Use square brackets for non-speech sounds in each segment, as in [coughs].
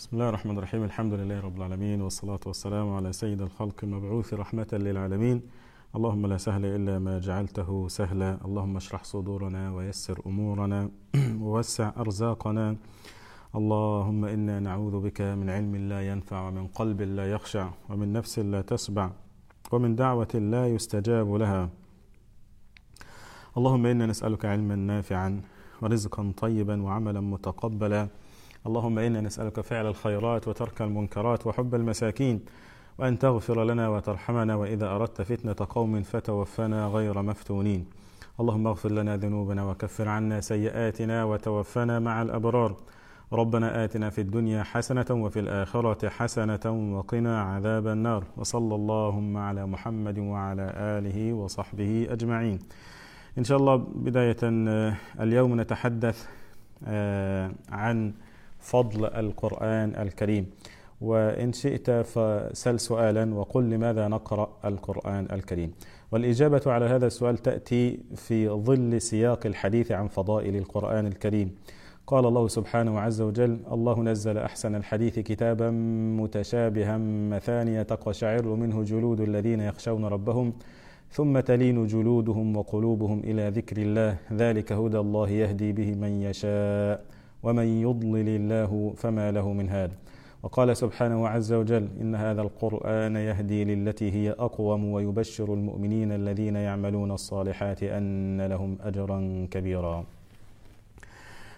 بسم الله الرحمن الرحيم. الحمد لله رب العالمين والصلاة والسلام على سيد الخلق المبعوث رحمة للعالمين. اللهم لا سهل إلا ما جعلته سهلا. اللهم اشرح صدورنا ويسر أمورنا [clears throat] ووسع أرزاقنا. اللهم إنا نعوذ بك من علم لا ينفع ومن قلب لا يخشع ومن نفس لا تسبع ومن دعوة لا يستجاب لها. اللهم إنا نسألك علما نافعا ورزقا طيبا وعملا متقبلا. اللهم إنا نسألك فعل الخيرات وترك المنكرات وحب المساكين وأن تغفر لنا وترحمنا وإذا أردت فتنة قوم فتوفنا غير مفتونين. اللهم اغفر لنا ذنوبنا وكفر عنا سيئاتنا وتوفنا مع الأبرار. ربنا آتنا في الدنيا حسنة وفي الآخرة حسنة وقنا عذاب النار. وصلى اللهم على محمد وعلى آله وصحبه أجمعين. إن شاء الله بداية اليوم نتحدث عن فضل القرآن الكريم. وإن شئت فسل سؤالا وقل لماذا نقرأ القرآن الكريم. والإجابة على هذا السؤال تأتي في ظل سياق الحديث عن فضائل القرآن الكريم. قال الله سبحانه عز وجل الله نزل أحسن الحديث كتابا متشابها مثانية تقشعر منه جلود الذين يخشون ربهم ثم تلين جلودهم وقلوبهم إلى ذكر الله. ذلك هدى الله يهدي به من يشاء. ومن يضلل الله فما له من هاد. وقال سبحانه عز وجل إن هذا القرآن يهدي للتي هي أقوم ويبشر المؤمنين الذين يعملون الصالحات أن لهم أجرا كبيرا.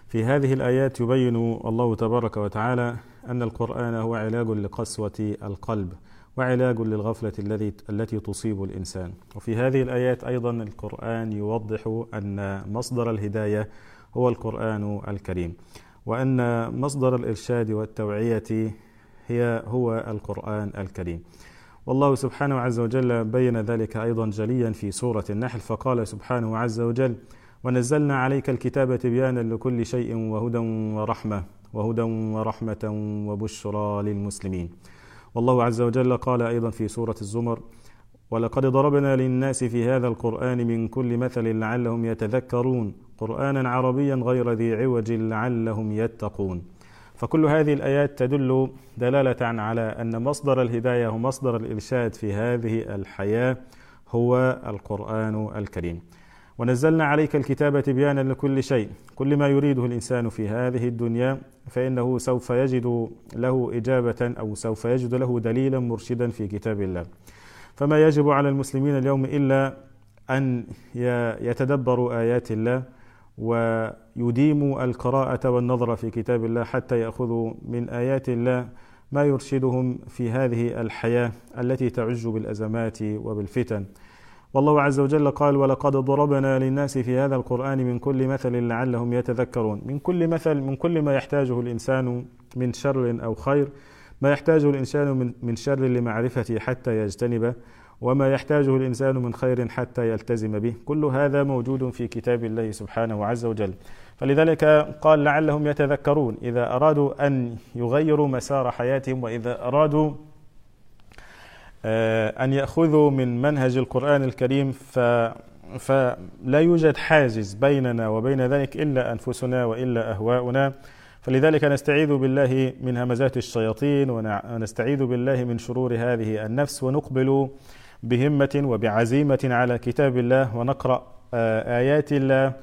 في هذه الآيات يبين الله تبارك وتعالى أن القرآن هو علاج لقسوة القلب وعلاج للغفلة الذي التي تصيب الإنسان. وفي هذه الآيات أيضا القرآن يوضح أن مصدر الهداية هو القرآن الكريم. وأن مصدر الإرشاد والتوعية هي هو القرآن الكريم. والله سبحانه عز وجل بين ذلك أيضا جليا في سورة النحل فقال سبحانه عز وجل ونزلنا عليك الكتاب تبيانا لكل شيء وهدى ورحمة وهدى ورحمة وبشرى للمسلمين. والله عز وجل قال أيضا في سورة الزمر ولقد ضربنا للناس في هذا القرآن من كل مثل لعلهم يتذكرون قرآنا عربيا غير ذي عوج لعلهم يتقون. فكل هذه الآيات تدل دلالة على أن مصدر الهداية ومصدر الإرشاد في هذه الحياة هو القرآن الكريم. ونزلنا عليك الكتاب تبيانا لكل شيء. كل ما يريده الإنسان في هذه الدنيا فإنه سوف يجد له إجابة أو سوف يجد له دليلا مرشدا في كتاب الله. فما يجب على المسلمين اليوم إلا أن يتدبروا آيات الله ويديموا القراءة والنظر في كتاب الله حتى يأخذوا من آيات الله ما يرشدهم في هذه الحياة التي تعج بالأزمات وبالفتن. والله عز وجل قال ولقد ضربنا للناس في هذا القرآن من كل مثل لعلهم يتذكرون. من كل مثل من كل ما يحتاجه الإنسان من شر أو خير ما يحتاجه الإنسان من من شر لمعرفته حتى يجتنبه وما يحتاجه الإنسان من خير حتى يلتزم به. كل هذا موجود في كتاب الله سبحانه عز وجل. فلذلك قال لعلهم يتذكرون إذا أرادوا أن يغيروا مسار حياتهم وإذا أرادوا أن يأخذوا من منهج القرآن الكريم ف فلا يوجد حاجز بيننا وبين ذلك إلا أنفسنا وإلا أهواؤنا. فلذلك نستعيذ بالله من همزات الشياطين ونستعيذ بالله من شرور هذه النفس ونقبل بهمة وبعزيمة على كتاب الله ونقرأ آيات الله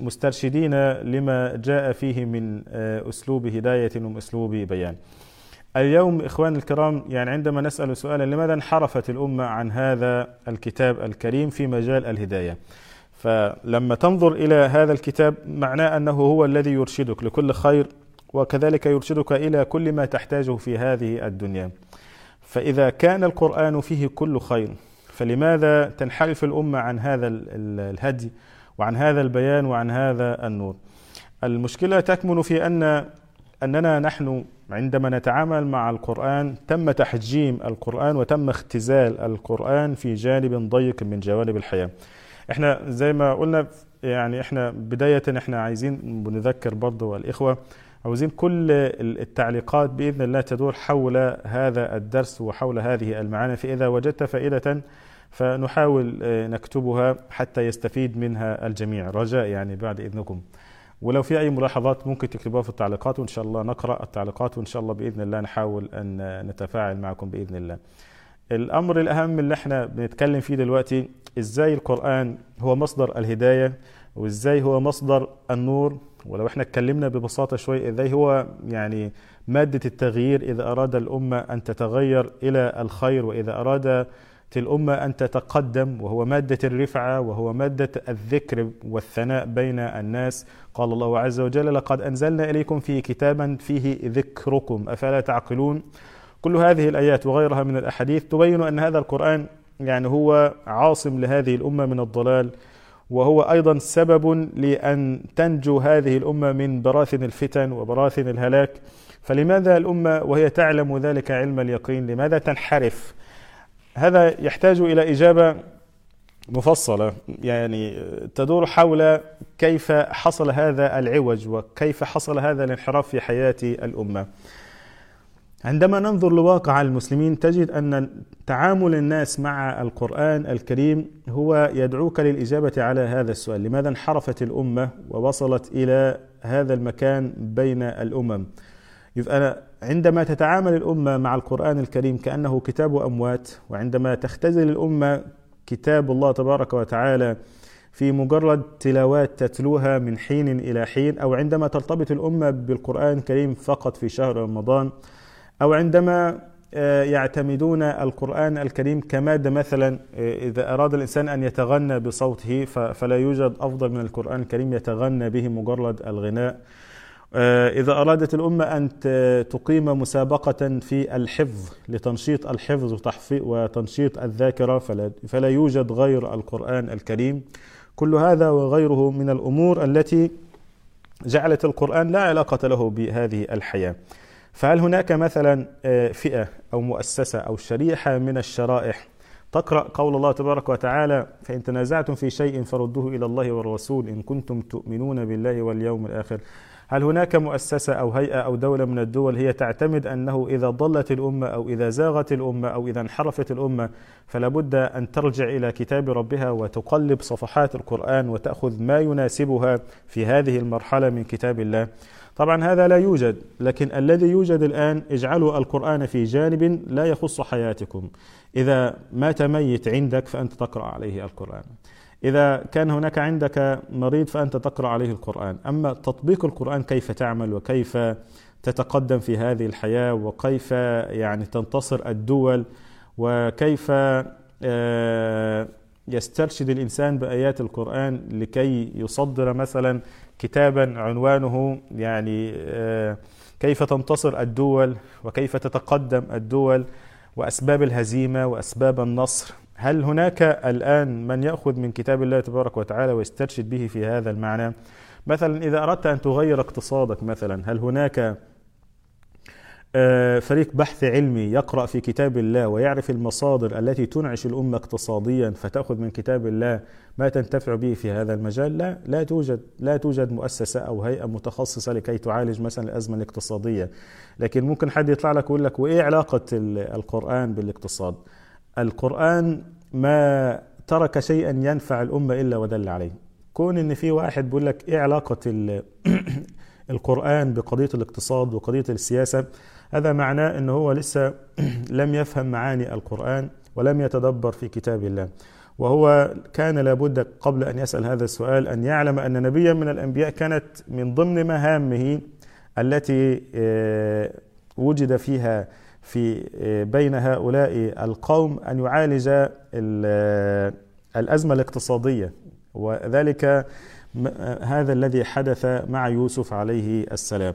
مسترشدين لما جاء فيه من أسلوب هداية وأسلوب بيان. اليوم إخوان الكرام يعني عندما نسأل سؤالا لماذا انحرفت الأمة عن هذا الكتاب الكريم في مجال الهداية؟ فلما تنظر إلى هذا الكتاب معناه أنه هو الذي يرشدك لكل خير وكذلك يرشدك إلى كل ما تحتاجه في هذه الدنيا. فإذا كان القرآن فيه كل خير فلماذا تنحرف الأمة عن هذا الهدي وعن هذا البيان وعن هذا النور؟ المشكلة تكمن في أن أننا نحن عندما نتعامل مع القرآن تم تحجيم القرآن وتم اختزال القرآن في جانب ضيق من جوانب الحياة. إحنا زي ما قلنا يعني إحنا بداية إحنا عايزين بنذكر برضو الإخوة عاوزين كل التعليقات بإذن الله تدور حول هذا الدرس وحول هذه المعاني فإذا وجدت فائدة فنحاول نكتبها حتى يستفيد منها الجميع. رجاء يعني بعد إذنكم. ولو في أي ملاحظات ممكن تكتبوها في التعليقات وإن شاء الله نقرأ التعليقات وإن شاء الله بإذن الله نحاول أن نتفاعل معكم بإذن الله. الأمر الأهم اللي إحنا بنتكلم فيه دلوقتي إزاي القرآن هو مصدر الهداية وإزاي هو مصدر النور ولو إحنا اتكلمنا ببساطة شوي إزاي هو يعني مادة التغيير إذا أراد الأمة أن تتغير إلى الخير وإذا أراد الأمة أن تتقدم وهو مادة الرفعة وهو مادة الذكر والثناء بين الناس. قال الله عز وجل لقد أنزلنا إليكم في كتابا فيه ذكركم أفلا تعقلون؟ كل هذه الآيات وغيرها من الأحاديث تبين أن هذا القرآن يعني هو عاصم لهذه الأمة من الضلال وهو أيضا سبب لأن تنجو هذه الأمة من براثن الفتن وبراثن الهلاك. فلماذا الأمة وهي تعلم ذلك علم اليقين؟ لماذا تنحرف؟ هذا يحتاج إلى إجابة مفصلة يعني تدور حول كيف حصل هذا العوج وكيف حصل هذا الانحراف في حياة الأمة. عندما ننظر لواقع المسلمين تجد أن تعامل الناس مع القرآن الكريم هو يدعوك للإجابة على هذا السؤال، لماذا انحرفت الأمة ووصلت إلى هذا المكان بين الأمم؟ يبقى عندما تتعامل الأمة مع القرآن الكريم كأنه كتاب أموات، وعندما تختزل الأمة كتاب الله تبارك وتعالى في مجرد تلاوات تتلوها من حين إلى حين، أو عندما ترتبط الأمة بالقرآن الكريم فقط في شهر رمضان، أو عندما آه، يعتمدون القرآن الكريم كمادة مثلا آه، إذا أراد الإنسان أن يتغنى بصوته فلا يوجد أفضل من القرآن الكريم يتغنى به مجرد الغناء. آه، إذا أرادت الأمة أن تقيم مسابقة في الحفظ لتنشيط الحفظ وتنشيط الذاكرة فلا, فلا يوجد غير القرآن الكريم. كل هذا وغيره من الأمور التي جعلت القرآن لا علاقة له بهذه الحياة. فهل هناك مثلا آه، فئة أو مؤسسة أو شريحة من الشرائح تقرأ قول الله تبارك وتعالى فإن تنازعتم في شيء فردوه إلى الله والرسول إن كنتم تؤمنون بالله واليوم الآخر. هل هناك مؤسسة أو هيئة أو دولة من الدول هي تعتمد أنه إذا ضلت الأمة أو إذا زاغت الأمة أو إذا انحرفت الأمة فلا بد أن ترجع إلى كتاب ربها وتقلب صفحات القرآن وتأخذ ما يناسبها في هذه المرحلة من كتاب الله. طبعا هذا لا يوجد لكن الذي يوجد الآن اجعلوا القرآن في جانب لا يخص حياتكم. إذا مات ميت عندك فأنت تقرأ عليه القرآن. إذا كان هناك عندك مريض فأنت تقرأ عليه القرآن. أما تطبيق القرآن كيف تعمل وكيف تتقدم في هذه الحياة وكيف يعني تنتصر الدول وكيف آه، يسترشد الإنسان بآيات القرآن لكي يصدر مثلا كتابا عنوانه يعني آه، كيف تنتصر الدول وكيف تتقدم الدول وأسباب الهزيمة وأسباب النصر. هل هناك الآن من يأخذ من كتاب الله تبارك وتعالى ويسترشد به في هذا المعنى؟ مثلا إذا أردت أن تغير اقتصادك مثلا هل هناك فريق بحث علمي يقرأ في كتاب الله ويعرف المصادر التي تنعش الأمة اقتصاديا فتأخذ من كتاب الله ما تنتفع به في هذا المجال لا لا توجد لا توجد مؤسسة أو هيئة متخصصة لكي تعالج مثلا الأزمة الاقتصادية. لكن ممكن حد يطلع لك ويقول لك وإيه علاقة القرآن بالاقتصاد؟ القرآن ما ترك شيئا ينفع الأمة إلا ودل عليه. كون إن في واحد بيقول لك إيه علاقة [clears throat] القرآن بقضية الاقتصاد وقضية السياسة هذا معناه أنه هو لسه [clears throat] لم يفهم معاني القرآن ولم يتدبر في كتاب الله. وهو كان لابد قبل أن يسأل هذا السؤال أن يعلم أن نبيا من الأنبياء كانت من ضمن مهامه التي آه، وجد فيها في آه، بين هؤلاء القوم أن يعالج آه، الأزمة الاقتصادية. وذلك هذا الذي حدث مع يوسف عليه السلام.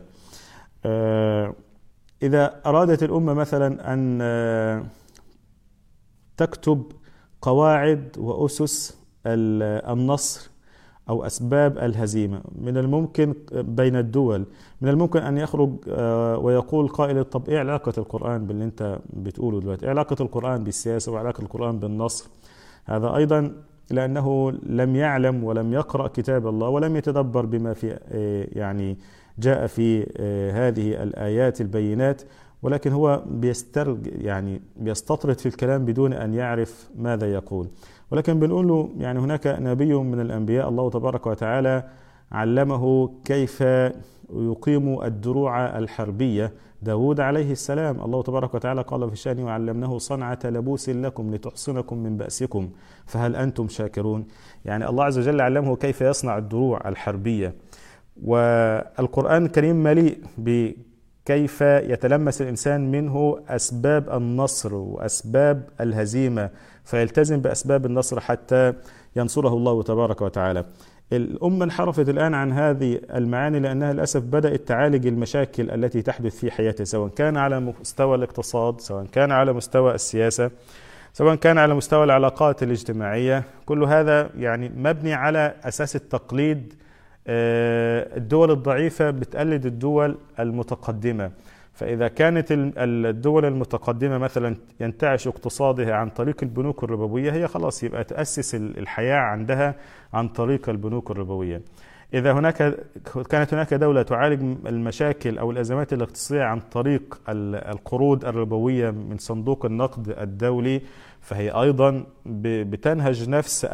إذا أرادت الأمة مثلا أن آه، تكتب قواعد وأسس النصر أو أسباب الهزيمة من الممكن بين الدول من الممكن أن يخرج آه، ويقول قائل طب إيه علاقة القرآن باللي أنت بتقوله دلوقتي؟ إيه علاقة القرآن بالسياسة وعلاقة القرآن بالنصر؟ هذا أيضا لأنه لم يعلم ولم يقرأ كتاب الله ولم يتدبر بما في آه، يعني جاء في آه، هذه الآيات البينات ولكن هو بيسترج يعني بيستطرد في الكلام بدون أن يعرف ماذا يقول. ولكن بنقول له يعني هناك نبي من الأنبياء الله تبارك وتعالى علمه كيف يقيم الدروع الحربية. داود عليه السلام الله تبارك وتعالى قال في شأنه وعلمناه صنعة لبوس لكم لتحصنكم من بأسكم فهل أنتم شاكرون؟ يعني الله عز وجل علمه كيف يصنع الدروع الحربية. والقرآن الكريم مليء بكيف يتلمس الإنسان منه أسباب النصر وأسباب الهزيمة فيلتزم بأسباب النصر حتى ينصره الله تبارك وتعالى. الأمة انحرفت الآن عن هذه المعاني لأنها للأسف بدأت تعالج المشاكل التي تحدث في حياتها سواء كان على مستوى الاقتصاد سواء كان على مستوى السياسة سواء كان على مستوى العلاقات الاجتماعية. كل هذا يعني مبني على أساس التقليد الدول الضعيفة بتقلد الدول المتقدمة. فإذا كانت الدول المتقدمة مثلا ينتعش اقتصادها عن طريق البنوك الربوية هي خلاص يبقى تأسس الحياة عندها عن طريق البنوك الربوية. إذا هناك كانت هناك دولة تعالج المشاكل أو الأزمات الاقتصادية عن طريق القروض الربوية من صندوق النقد الدولي فهي أيضا بتنهج نفس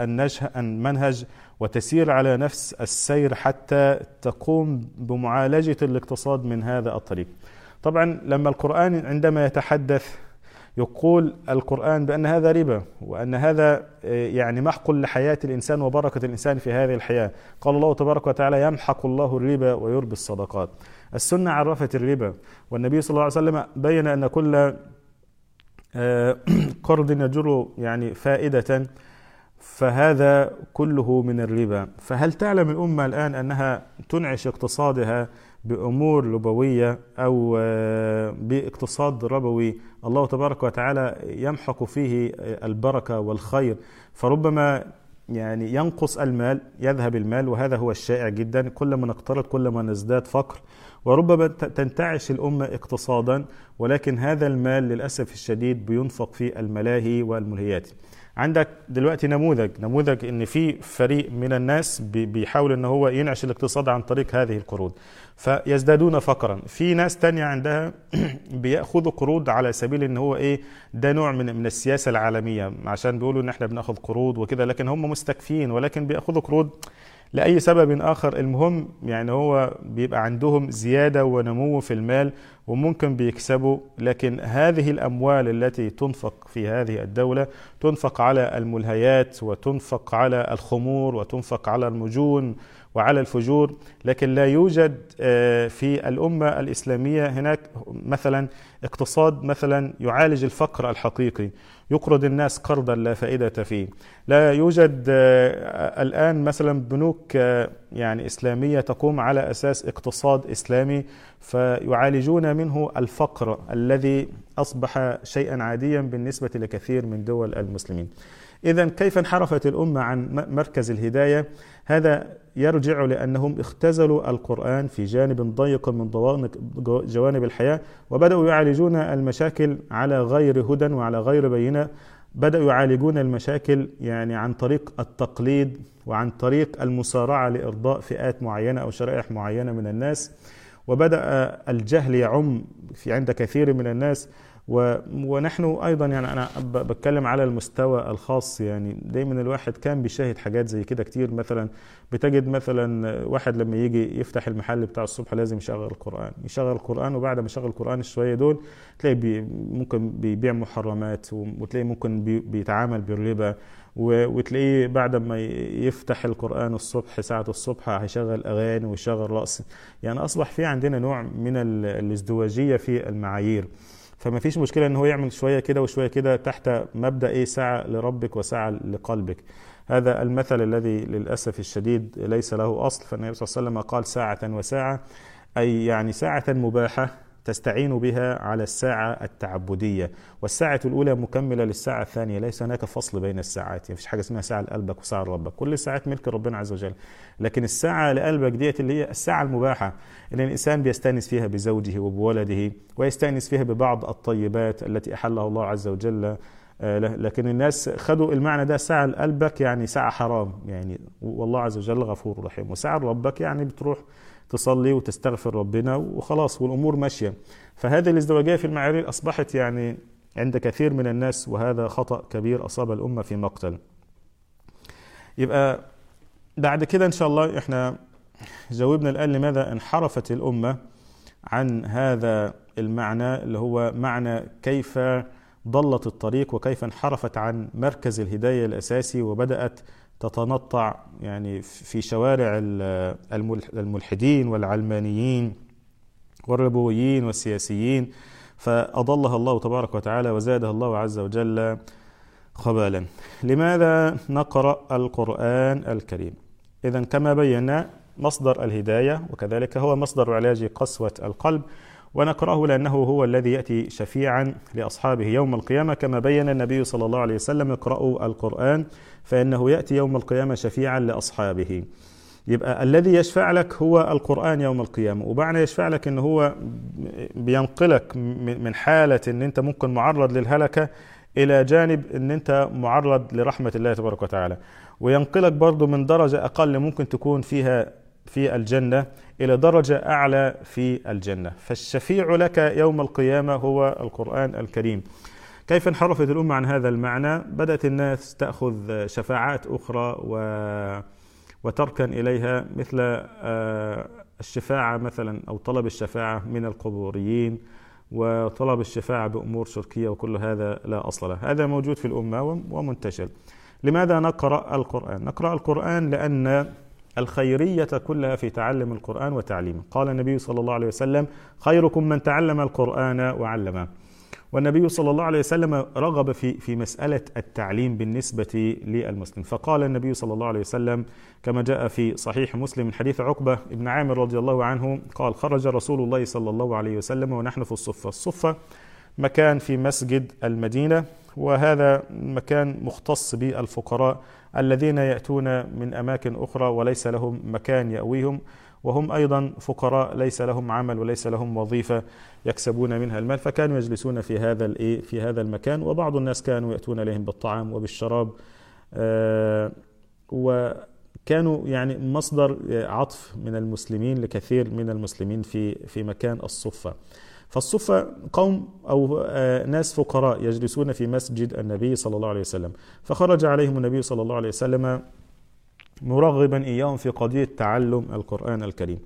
المنهج وتسير على نفس السير حتى تقوم بمعالجة الاقتصاد من هذا الطريق. طبعا لما القرآن عندما يتحدث يقول القرآن بأن هذا ربا وأن هذا آه، يعني محق لحياة الإنسان وبركة الإنسان في هذه الحياة. قال الله تبارك وتعالى يمحق الله الربا ويربي الصدقات. السنة عرفت الربا. والنبي صلى الله عليه وسلم بين أن كل آه، [clears throat] قرض يجر يعني فائدة فهذا كله من الربا. فهل تعلم الأمة الآن أنها تنعش اقتصادها بأمور لبوية أو آه، باقتصاد ربوي؟ الله تبارك وتعالى يمحق فيه البركة والخير. فربما يعني ينقص المال يذهب المال وهذا هو الشائع جدا. كلما نقترض كلما نزداد فقر. وربما تنتعش الأمة اقتصادا ولكن هذا المال للأسف الشديد بينفق في الملاهي والملهيات. عندك دلوقتي نموذج نموذج إن في فريق من الناس بيحاول إن هو ينعش الاقتصاد عن طريق هذه القروض. فيزدادون فقرا. في ناس تانية عندها [clears throat] بيأخذوا قروض على سبيل إن هو إيه ده نوع من من السياسة العالمية. عشان بيقولوا إن إحنا بنأخذ قروض وكده لكن هم مستكفين ولكن بيأخذوا قروض لأي سبب آخر. المهم يعني هو بيبقى عندهم زيادة ونمو في المال وممكن بيكسبوا لكن هذه الأموال التي تنفق في هذه الدولة تنفق على الملهيات وتنفق على الخمور وتنفق على المجون وعلى الفجور لكن لا يوجد آه، في الأمة الإسلامية هناك مثلا اقتصاد مثلا يعالج الفقر الحقيقي يقرض الناس قرضا لا فائدة فيه. لا يوجد آه، الآن مثلا بنوك آه، يعني إسلامية تقوم على أساس اقتصاد إسلامي فيعالجون منه الفقر الذي أصبح شيئا عاديا بالنسبة لكثير من دول المسلمين. اذا كيف انحرفت الأمة عن مركز الهداية؟ هذا يرجع لأنهم اختزلوا القرآن في جانب ضيق من جوانب الحياة وبدأوا يعالجون المشاكل على غير هدى وعلى غير بينة. بدأوا يعالجون المشاكل يعني عن طريق التقليد وعن طريق المسارعة لإرضاء فئات معينة أو شرائح معينة من الناس. وبدأ الجهل يعم في عند كثير من الناس. ونحن أيضا يعني أنا بتكلم على المستوى الخاص يعني. دايما الواحد كان بيشاهد حاجات زي كده كتير. مثلا بتجد مثلا واحد لما يجي يفتح المحل بتاع الصبح لازم يشغل القرآن. يشغل القرآن وبعد ما يشغل القرآن الشويه دول تلاقي بي ممكن بيبيع محرمات وتلاقي ممكن بي بيتعامل بالربا. وتلاقيه بعد ما يفتح القرآن الصبح ساعة الصبح هيشغل أغاني ويشغل رقص. يعني أصبح في عندنا نوع من الازدواجية في المعايير. فما فيش مشكلة إن هو يعمل شوية كده وشوية كده تحت مبدأ إيه؟ ساعه لربك وساعه لقلبك. هذا المثل الذي للأسف الشديد ليس له أصل. فالنبي صلى الله عليه وسلم قال ساعة وساعة أي يعني ساعة مباحة. تستعين بها على الساعة التعبدية. والساعة الأولى مكملة للساعة الثانية. ليس هناك فصل بين الساعات. يعني فيش حاجة اسمها ساعة لقلبك وساعة لربك. كل الساعات ملك ربنا عز وجل. لكن الساعة لقلبك ديت اللي هي الساعة المباحة. اللي الإنسان بيستأنس فيها بزوجه وبولده ويستأنس فيها ببعض الطيبات التي أحلها الله عز وجل. آه، لكن الناس خدوا المعنى ده. ساعة لقلبك يعني ساعة حرام. يعني والله عز وجل غفور رحيم. وساعة لربك يعني بتروح تصلي وتستغفر ربنا وخلاص والأمور ماشية. فهذه الازدواجية في المعايير أصبحت يعني عند كثير من الناس وهذا خطأ كبير أصاب الأمة في مقتل. يبقى بعد كده إن شاء الله إحنا جاوبنا الآن لماذا انحرفت الأمة عن هذا المعنى اللي هو معنى كيف ضلت الطريق وكيف انحرفت عن مركز الهداية الأساسي وبدأت تتنطع يعني في شوارع الملحدين والعلمانيين والربويين والسياسيين فأضلها الله تبارك وتعالى وزادها الله عز وجل خبالا. لماذا نقرأ القرآن الكريم؟ إذا كما بينا مصدر الهداية وكذلك هو مصدر علاج قسوة القلب ونقرأه لأنه هو الذي يأتي شفيعا لأصحابه يوم القيامة. كما بين النبي صلى الله عليه وسلم اقرأوا القرآن فإنه يأتي يوم القيامة شفيعا لأصحابه. يبقى الذي يشفع لك هو القرآن يوم القيامة. وبعد يشفع لك إن هو بينقلك من حالة إن أنت ممكن معرض للهلكة إلى جانب إن أنت معرض لرحمة الله تبارك وتعالى. وينقلك برضو من درجة أقل ممكن تكون فيها في الجنة إلى درجة أعلى في الجنة. فالشفيع لك يوم القيامة هو القرآن الكريم. كيف انحرفت الأمة عن هذا المعنى؟ بدأت الناس تأخذ شفاعات أخرى و وتركن إليها مثل آه، الشفاعة مثلا أو طلب الشفاعة من القبوريين وطلب الشفاعة بأمور شركية وكل هذا لا أصل له. هذا موجود في الأمة ومنتشر. لماذا نقرأ القرآن؟ نقرأ القرآن لأن الخيرية كلها في تعلم القرآن وتعليمه. قال النبي صلى الله عليه وسلم خيركم من تعلم القرآن وعلمه. والنبي صلى الله عليه وسلم رغب في في مسألة التعليم بالنسبة للمسلم. فقال النبي صلى الله عليه وسلم كما جاء في صحيح مسلم من حديث عقبة ابن عامر رضي الله عنه قال خرج رسول الله صلى الله عليه وسلم ونحن في الصفة. الصفة مكان في مسجد المدينة وهذا مكان مختص بالفقراء الذين يأتون من أماكن أخرى وليس لهم مكان يأويهم وهم أيضا فقراء ليس لهم عمل وليس لهم وظيفة يكسبون منها المال فكانوا يجلسون في هذا في هذا المكان وبعض الناس كانوا يأتون إليهم بالطعام وبالشراب آه، وكانوا يعني مصدر عطف من المسلمين لكثير من المسلمين في في مكان الصفة. فالصفة قوم أو آه، ناس فقراء يجلسون في مسجد النبي صلى الله عليه وسلم. فخرج عليهم النبي صلى الله عليه وسلم مرغبا إياهم في قضية تعلم القرآن الكريم.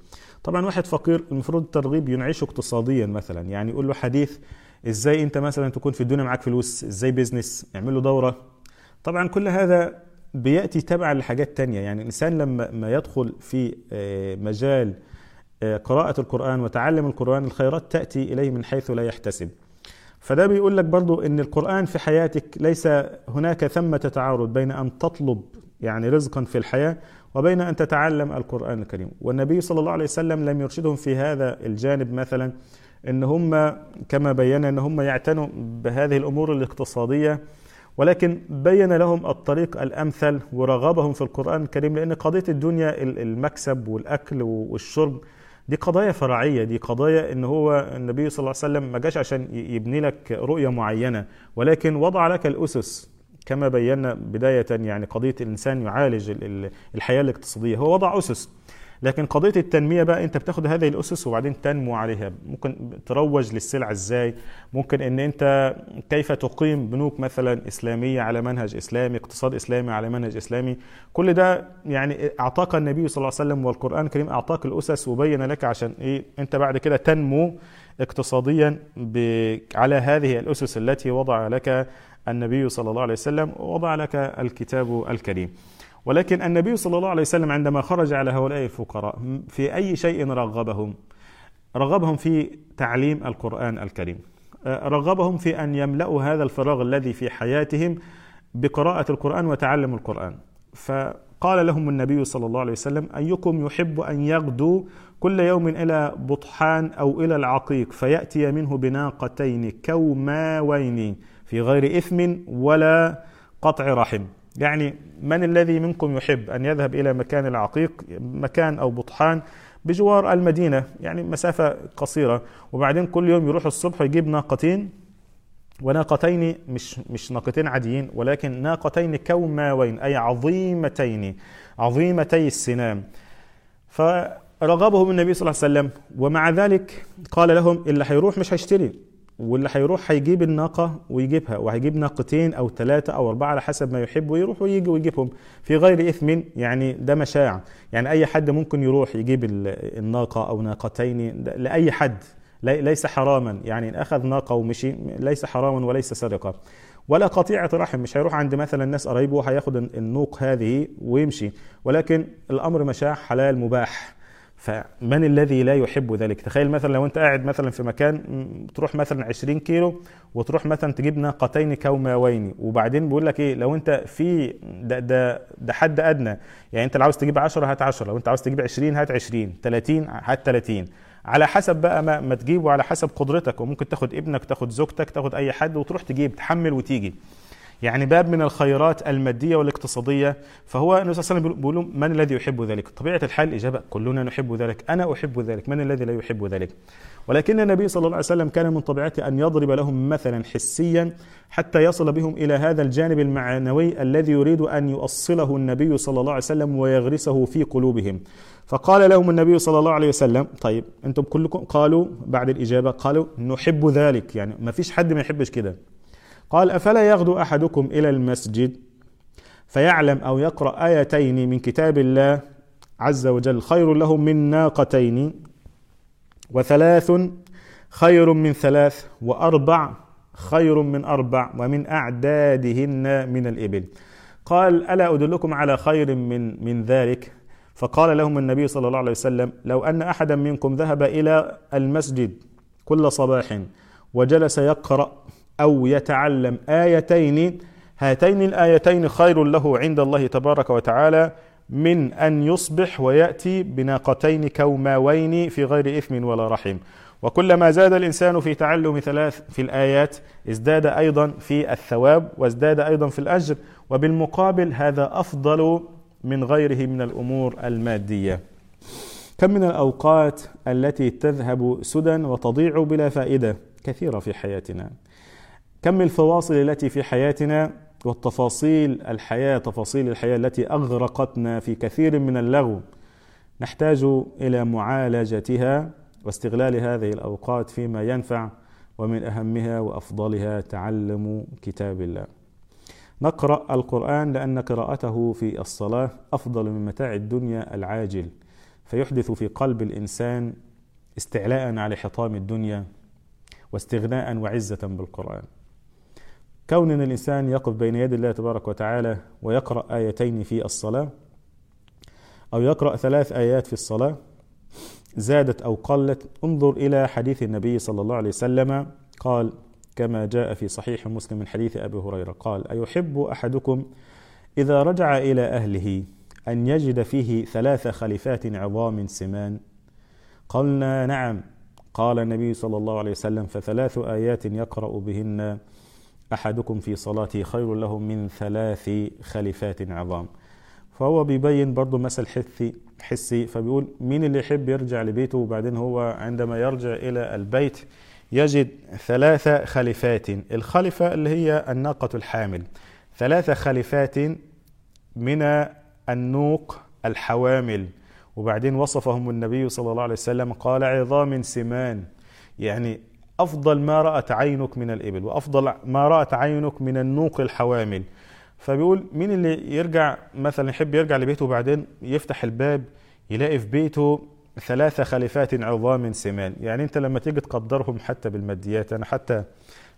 طبعا واحد فقير المفروض الترغيب ينعشه اقتصاديا مثلا. يعني يقول له حديث إزاي أنت مثلا تكون في الدنيا معاك فلوس؟ إزاي بيزنس اعمل له دورة. طبعا كل هذا بيأتي تبعا لحاجات تانية. يعني الإنسان لما ما يدخل في آه، مجال قراءة القرآن وتعلم القرآن الخيرات تأتي إليه من حيث لا يحتسب. فده بيقول لك برضو إن القرآن في حياتك ليس هناك ثمة تعارض بين أن تطلب يعني رزقا في الحياة وبين أن تتعلم القرآن الكريم. والنبي صلى الله عليه وسلم لم يرشدهم في هذا الجانب مثلا إن هم كما بينا إن هم يعتنوا بهذه الأمور الاقتصادية ولكن بين لهم الطريق الأمثل ورغبهم في القرآن الكريم لأن قضية الدنيا المكسب والأكل والشرب دي قضايا فرعية دي قضايا إن هو النبي صلى الله عليه وسلم ما جاش عشان يبني لك رؤية معينة ولكن وضع لك الأسس كما بينا بداية يعني قضية الإنسان يعالج الحياة الاقتصادية. هو وضع أسس. لكن قضية التنمية بقى أنت بتاخد هذه الأسس وبعدين تنمو عليها. ممكن تروج للسلع إزاي؟ ممكن أن أنت كيف تقيم بنوك مثلا إسلامية على منهج إسلامي اقتصاد إسلامي على منهج إسلامي؟ كل ده يعني أعطاك النبي صلى الله عليه وسلم والقرآن الكريم أعطاك الأسس وبين لك عشان إيه؟ أنت بعد كده تنمو اقتصاديا على هذه الأسس التي وضع لك النبي صلى الله عليه وسلم وضع لك الكتاب الكريم. ولكن النبي صلى الله عليه وسلم عندما خرج على هؤلاء الفقراء في أي شيء رغبهم؟ رغبهم في تعليم القرآن الكريم. رغبهم في أن يملأوا هذا الفراغ الذي في حياتهم بقراءة القرآن وتعلم القرآن. فقال لهم النبي صلى الله عليه وسلم أيكم يحب أن يغدو كل يوم إلى بطحان أو إلى العقيق فيأتي منه بناقتين كوماوين في غير إثم ولا قطع رحم؟ يعني من الذي منكم يحب أن يذهب إلى مكان العقيق مكان أو بطحان بجوار المدينة يعني مسافة قصيرة وبعدين كل يوم يروح الصبح يجيب ناقتين وناقتين مش مش ناقتين عاديين ولكن ناقتين كوماوين أي عظيمتين عظيمتي السنام فرغبهم النبي صلى الله عليه وسلم ومع ذلك قال لهم اللي هيروح مش هيشتري. واللي هيروح هيجيب الناقة ويجيبها وهيجيب ناقتين أو ثلاثة أو أربعة على حسب ما يحب ويروح ويجي ويجيبهم. في غير إثم يعني ده مشاع. يعني أي حد ممكن يروح يجيب الناقة أو ناقتين لأي حد. ليس حراما. يعني إن أخذ ناقة ومشي ليس حراما وليس سرقة. ولا قطيعة رحم. مش هيروح عند مثلا ناس قرايبه وهياخد النوق هذه ويمشي. ولكن الأمر مشاع حلال مباح. فمن الذي لا يحب ذلك؟ تخيل مثلا لو أنت قاعد مثلا في مكان تروح مثلا 20 كيلو وتروح مثلا تجيب ناقتين كوماوين وبعدين بيقول لك إيه؟ لو أنت في ده ده ده حد أدنى يعني أنت لو عاوز تجيب 10 هات 10 لو أنت عاوز تجيب 20 هات 20 30 هات 30 على حسب بقى ما, ما تجيب وعلى حسب قدرتك وممكن تاخد ابنك تاخد زوجتك تاخد أي حد وتروح تجيب تحمل وتيجي. يعني باب من الخيرات المادية والاقتصادية فهو النبي صلى الله عليه وسلم بيقول من الذي يحب ذلك؟ طبيعة الحال الإجابة كلنا نحب ذلك أنا أحب ذلك من الذي لا يحب ذلك؟ ولكن النبي صلى الله عليه وسلم كان من طبيعته أن يضرب لهم مثلا حسيا حتى يصل بهم إلى هذا الجانب المعنوي الذي يريد أن يؤصله النبي صلى الله عليه وسلم ويغرسه في قلوبهم. فقال لهم النبي صلى الله عليه وسلم طيب أنتم كلكم قالوا بعد الإجابة قالوا نحب ذلك. يعني ما فيش حد ما يحبش كده. قال أفلا يغدو أحدكم إلى المسجد فيعلم أو يقرأ آيتين من كتاب الله عز وجل؟ خير له من ناقتين وثلاث خير من ثلاث وأربع خير من أربع ومن أعدادهن من الإبل. قال ألا أدلكم على خير من من ذلك؟ فقال لهم النبي صلى الله عليه وسلم لو أن أحدا منكم ذهب إلى المسجد كل صباح وجلس يقرأ أو يتعلم آيتين. هاتين الآيتين خير له عند الله تبارك وتعالى من أن يصبح ويأتي بناقتين كوماوين في غير إثم ولا رحم. وكلما زاد الإنسان في تعلم ثلاث في الآيات ازداد أيضا في الثواب وازداد أيضا في الأجر. وبالمقابل هذا أفضل من غيره من الأمور المادية. كم من الأوقات التي تذهب سدى وتضيع بلا فائدة كثيرة في حياتنا. كم الفواصل التي في حياتنا والتفاصيل الحياة تفاصيل الحياة التي أغرقتنا في كثير من اللغو. نحتاج إلى معالجتها واستغلال هذه الأوقات فيما ينفع ومن أهمها وأفضلها تعلم كتاب الله. نقرأ القرآن لأن قراءته في الصلاة أفضل من متاع الدنيا العاجل. فيحدث في قلب الإنسان استعلاء على حطام الدنيا واستغناء وعزة بالقرآن. كون أن الإنسان يقف بين يدي الله تبارك وتعالى ويقرأ آيتين في الصلاة أو يقرأ ثلاث آيات في الصلاة زادت أو قلت انظر إلى حديث النبي صلى الله عليه وسلم قال كما جاء في صحيح مسلم من حديث أبي هريرة قال أيحب أحدكم إذا رجع إلى أهله أن يجد فيه ثلاث خليفات عظام سمان؟ قلنا نعم. قال النبي صلى الله عليه وسلم فثلاث آيات يقرأ بهن أحدكم في صلاته خير له من ثلاث خليفات عظام. فهو بيبين برضه مثل حسي حسي فبيقول مين اللي يحب يرجع لبيته؟ وبعدين هو عندما يرجع إلى البيت يجد ثلاث خليفات الخلفة اللي هي الناقة الحامل. ثلاث خليفات من النوق الحوامل. وبعدين وصفهم النبي صلى الله عليه وسلم قال عظام سمان. يعني أفضل ما رأت عينك من الإبل وأفضل ما رأت عينك من النوق الحوامل. فبيقول مين اللي يرجع مثلا يحب يرجع لبيته وبعدين يفتح الباب يلاقي في بيته ثلاثة خليفات عظام سمان. يعني أنت لما تيجي تقدرهم حتى بالماديات أنا حتى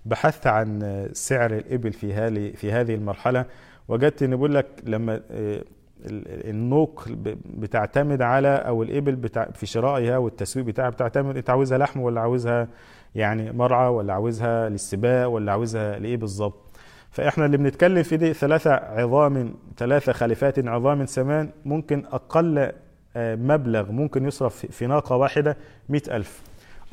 بحثت عن سعر الإبل في هذه في هذه المرحلة وجدت إن بيقول لك لما آه، النوق بتعتمد على أو الإبل بتاع في شرائها والتسويق بتاعها بتعتمد أنت عاوزها لحم ولا عاوزها يعني مرعى ولا عاوزها للسباق ولا عاوزها لإيه بالظبط. فإحنا اللي بنتكلم في دي ثلاثة عظام ثلاثة خليفات عظام سمان ممكن أقل آه، مبلغ ممكن يصرف في ناقة واحدة مئة ألف.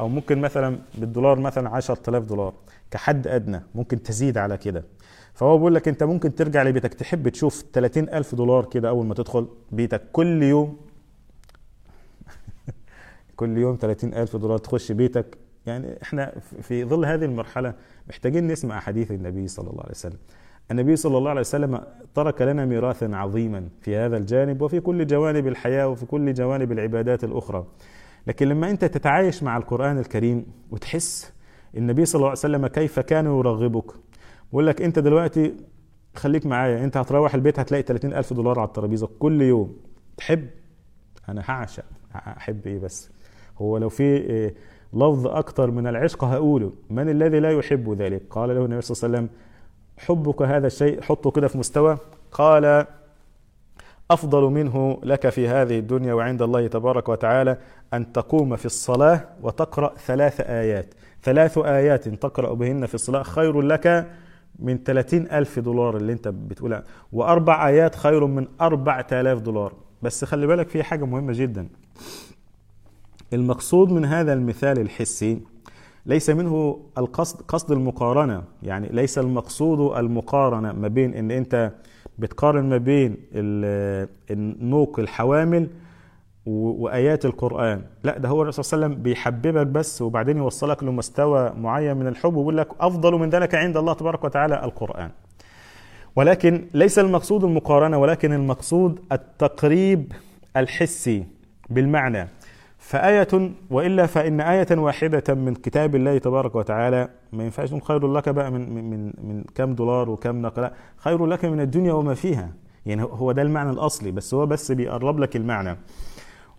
أو ممكن مثلا بالدولار مثلا عشرة آلاف دولار. كحد أدنى ممكن تزيد على كده. فهو بيقول لك أنت ممكن ترجع لبيتك تحب تشوف 30 ألف دولار كده أول ما تدخل بيتك. كل يوم [laughs] كل يوم 30 ألف دولار تخش بيتك. يعني إحنا في ظل هذه المرحلة محتاجين نسمع حديث النبي صلى الله عليه وسلم. النبي صلى الله عليه وسلم ترك لنا ميراثا عظيما في هذا الجانب وفي كل جوانب الحياة وفي كل جوانب العبادات الأخرى. لكن لما أنت تتعايش مع القرآن الكريم وتحس النبي صلى الله عليه وسلم كيف كان يرغبك بيقول لك أنت دلوقتي خليك معايا أنت هتروح البيت هتلاقي 30 ألف دولار على الترابيزة كل يوم. تحب؟ أنا هعشق احب إيه بس؟ هو لو في إيه لفظ أكتر من العشق هقوله من الذي لا يحب ذلك؟ قال له النبي صلى الله عليه وسلم حبك هذا الشيء حطه كده في مستوى. قال أفضل منه لك في هذه الدنيا وعند الله تبارك وتعالى أن تقوم في الصلاة وتقرأ ثلاث آيات. ثلاث آيات تقرأ بهن في الصلاة خير لك من 30 ألف دولار اللي أنت بتقولها وأربع آيات خير من 4000 دولار. بس خلي بالك في حاجة مهمة جدا. المقصود من هذا المثال الحسي ليس منه القصد قصد المقارنة. يعني ليس المقصود المقارنة ما بين إن أنت بتقارن ما بين النوق الحوامل وآيات القرآن. لا ده هو الرسول صلى الله عليه وسلم بيحببك بس وبعدين يوصلك لمستوى معين من الحب ويقول لك أفضل من ذلك عند الله تبارك وتعالى القرآن. ولكن ليس المقصود المقارنة ولكن المقصود التقريب الحسي بالمعنى. فآية وإلا فإن آية واحدة من كتاب الله تبارك وتعالى ما ينفعش نقول خير لك بقى من من, من كم دولار وكم نقلة. خير لك من الدنيا وما فيها. يعني هو ده المعنى الأصلي بس هو بس بيقرب لك المعنى.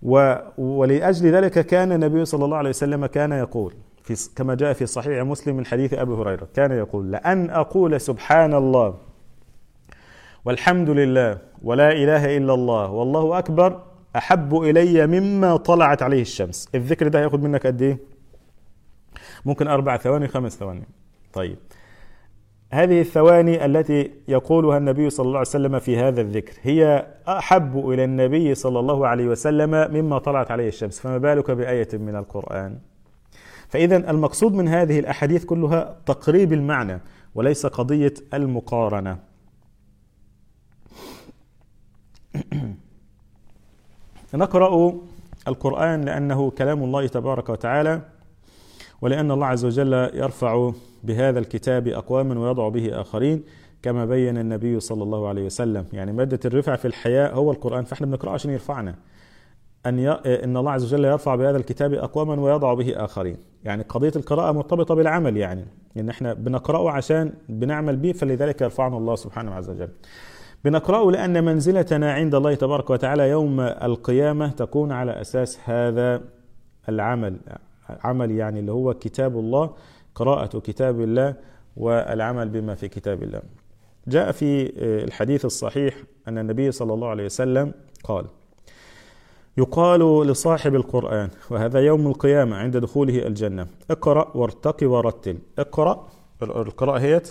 و ولأجل ذلك كان النبي صلى الله عليه وسلم كان يقول في كما جاء في صحيح مسلم من حديث أبي هريرة كان يقول لأن أقول سبحان الله والحمد لله ولا إله إلا الله والله أكبر أحب إلي مما طلعت عليه الشمس. الذكر ده هياخد منك قد إيه؟ ممكن أربع ثواني خمس ثواني. طيب. هذه الثواني التي يقولها النبي صلى الله عليه وسلم في هذا الذكر. هي أحب إلى النبي صلى الله عليه وسلم مما طلعت عليه الشمس. فما بالك بآية من القرآن؟ فاذا المقصود من هذه الأحاديث كلها تقريب المعنى وليس قضية المقارنة. [clears throat] نقرأ القرآن لأنه كلام الله تبارك وتعالى ولأن الله عز وجل يرفع بهذا الكتاب أقواما ويضع به آخرين كما بين النبي صلى الله عليه وسلم. يعني مادة الرفع في الحياة هو القرآن فإحنا بنقرأه عشان يرفعنا. أن ي... إن الله عز وجل يرفع بهذا الكتاب أقواما ويضع به آخرين. يعني قضية القراءة مرتبطة بالعمل يعني إن إحنا بنقرأه عشان بنعمل به فلذلك يرفعنا الله سبحانه وجل. بنقرأه لأن منزلتنا عند الله تبارك وتعالى يوم القيامة تكون على أساس هذا العمل. عمل يعني اللي هو كتاب الله قراءة كتاب الله والعمل بما في كتاب الله. جاء في الحديث الصحيح أن النبي صلى الله عليه وسلم قال: يقال لصاحب القرآن وهذا يوم القيامة عند دخوله الجنة اقرأ وارتقي ورتل. اقرأ القراءة هي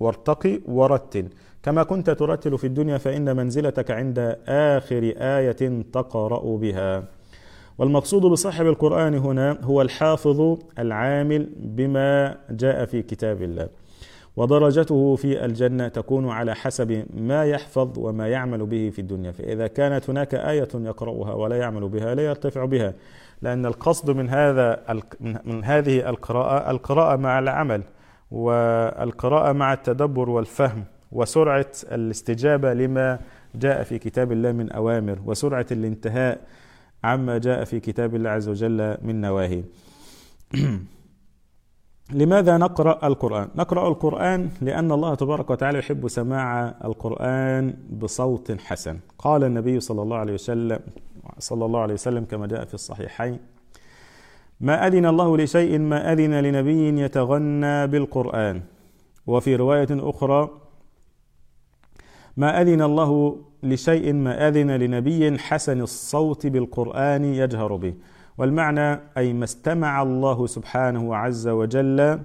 وارتقي ورتل. كما كنت ترتل في الدنيا فإن منزلتك عند آخر آية تقرأ بها. والمقصود بصاحب القرآن هنا هو الحافظ العامل بما جاء في كتاب الله. ودرجته في الجنة تكون على حسب ما يحفظ وما يعمل به في الدنيا. فإذا كانت هناك آية يقرأها ولا يعمل بها لا يرتفع بها لأن القصد من هذا من هذه القراءة القراءة مع العمل والقراءة مع التدبر والفهم. وسرعة الاستجابة لما جاء في كتاب الله من أوامر وسرعة الانتهاء عما جاء في كتاب الله عز وجل من نواهي. [clears throat] لماذا نقرأ القرآن؟ نقرأ القرآن لأن الله تبارك وتعالى يحب سماع القرآن بصوت حسن. قال النبي صلى الله عليه وسلم صلى الله عليه وسلم كما جاء في الصحيحين ما أذن الله لشيء ما أذن لنبي يتغنى بالقرآن. وفي رواية أخرى ما أذن الله لشيء ما أذن لنبي حسن الصوت بالقرآن يجهر به. والمعنى أي ما استمع الله سبحانه عز وجل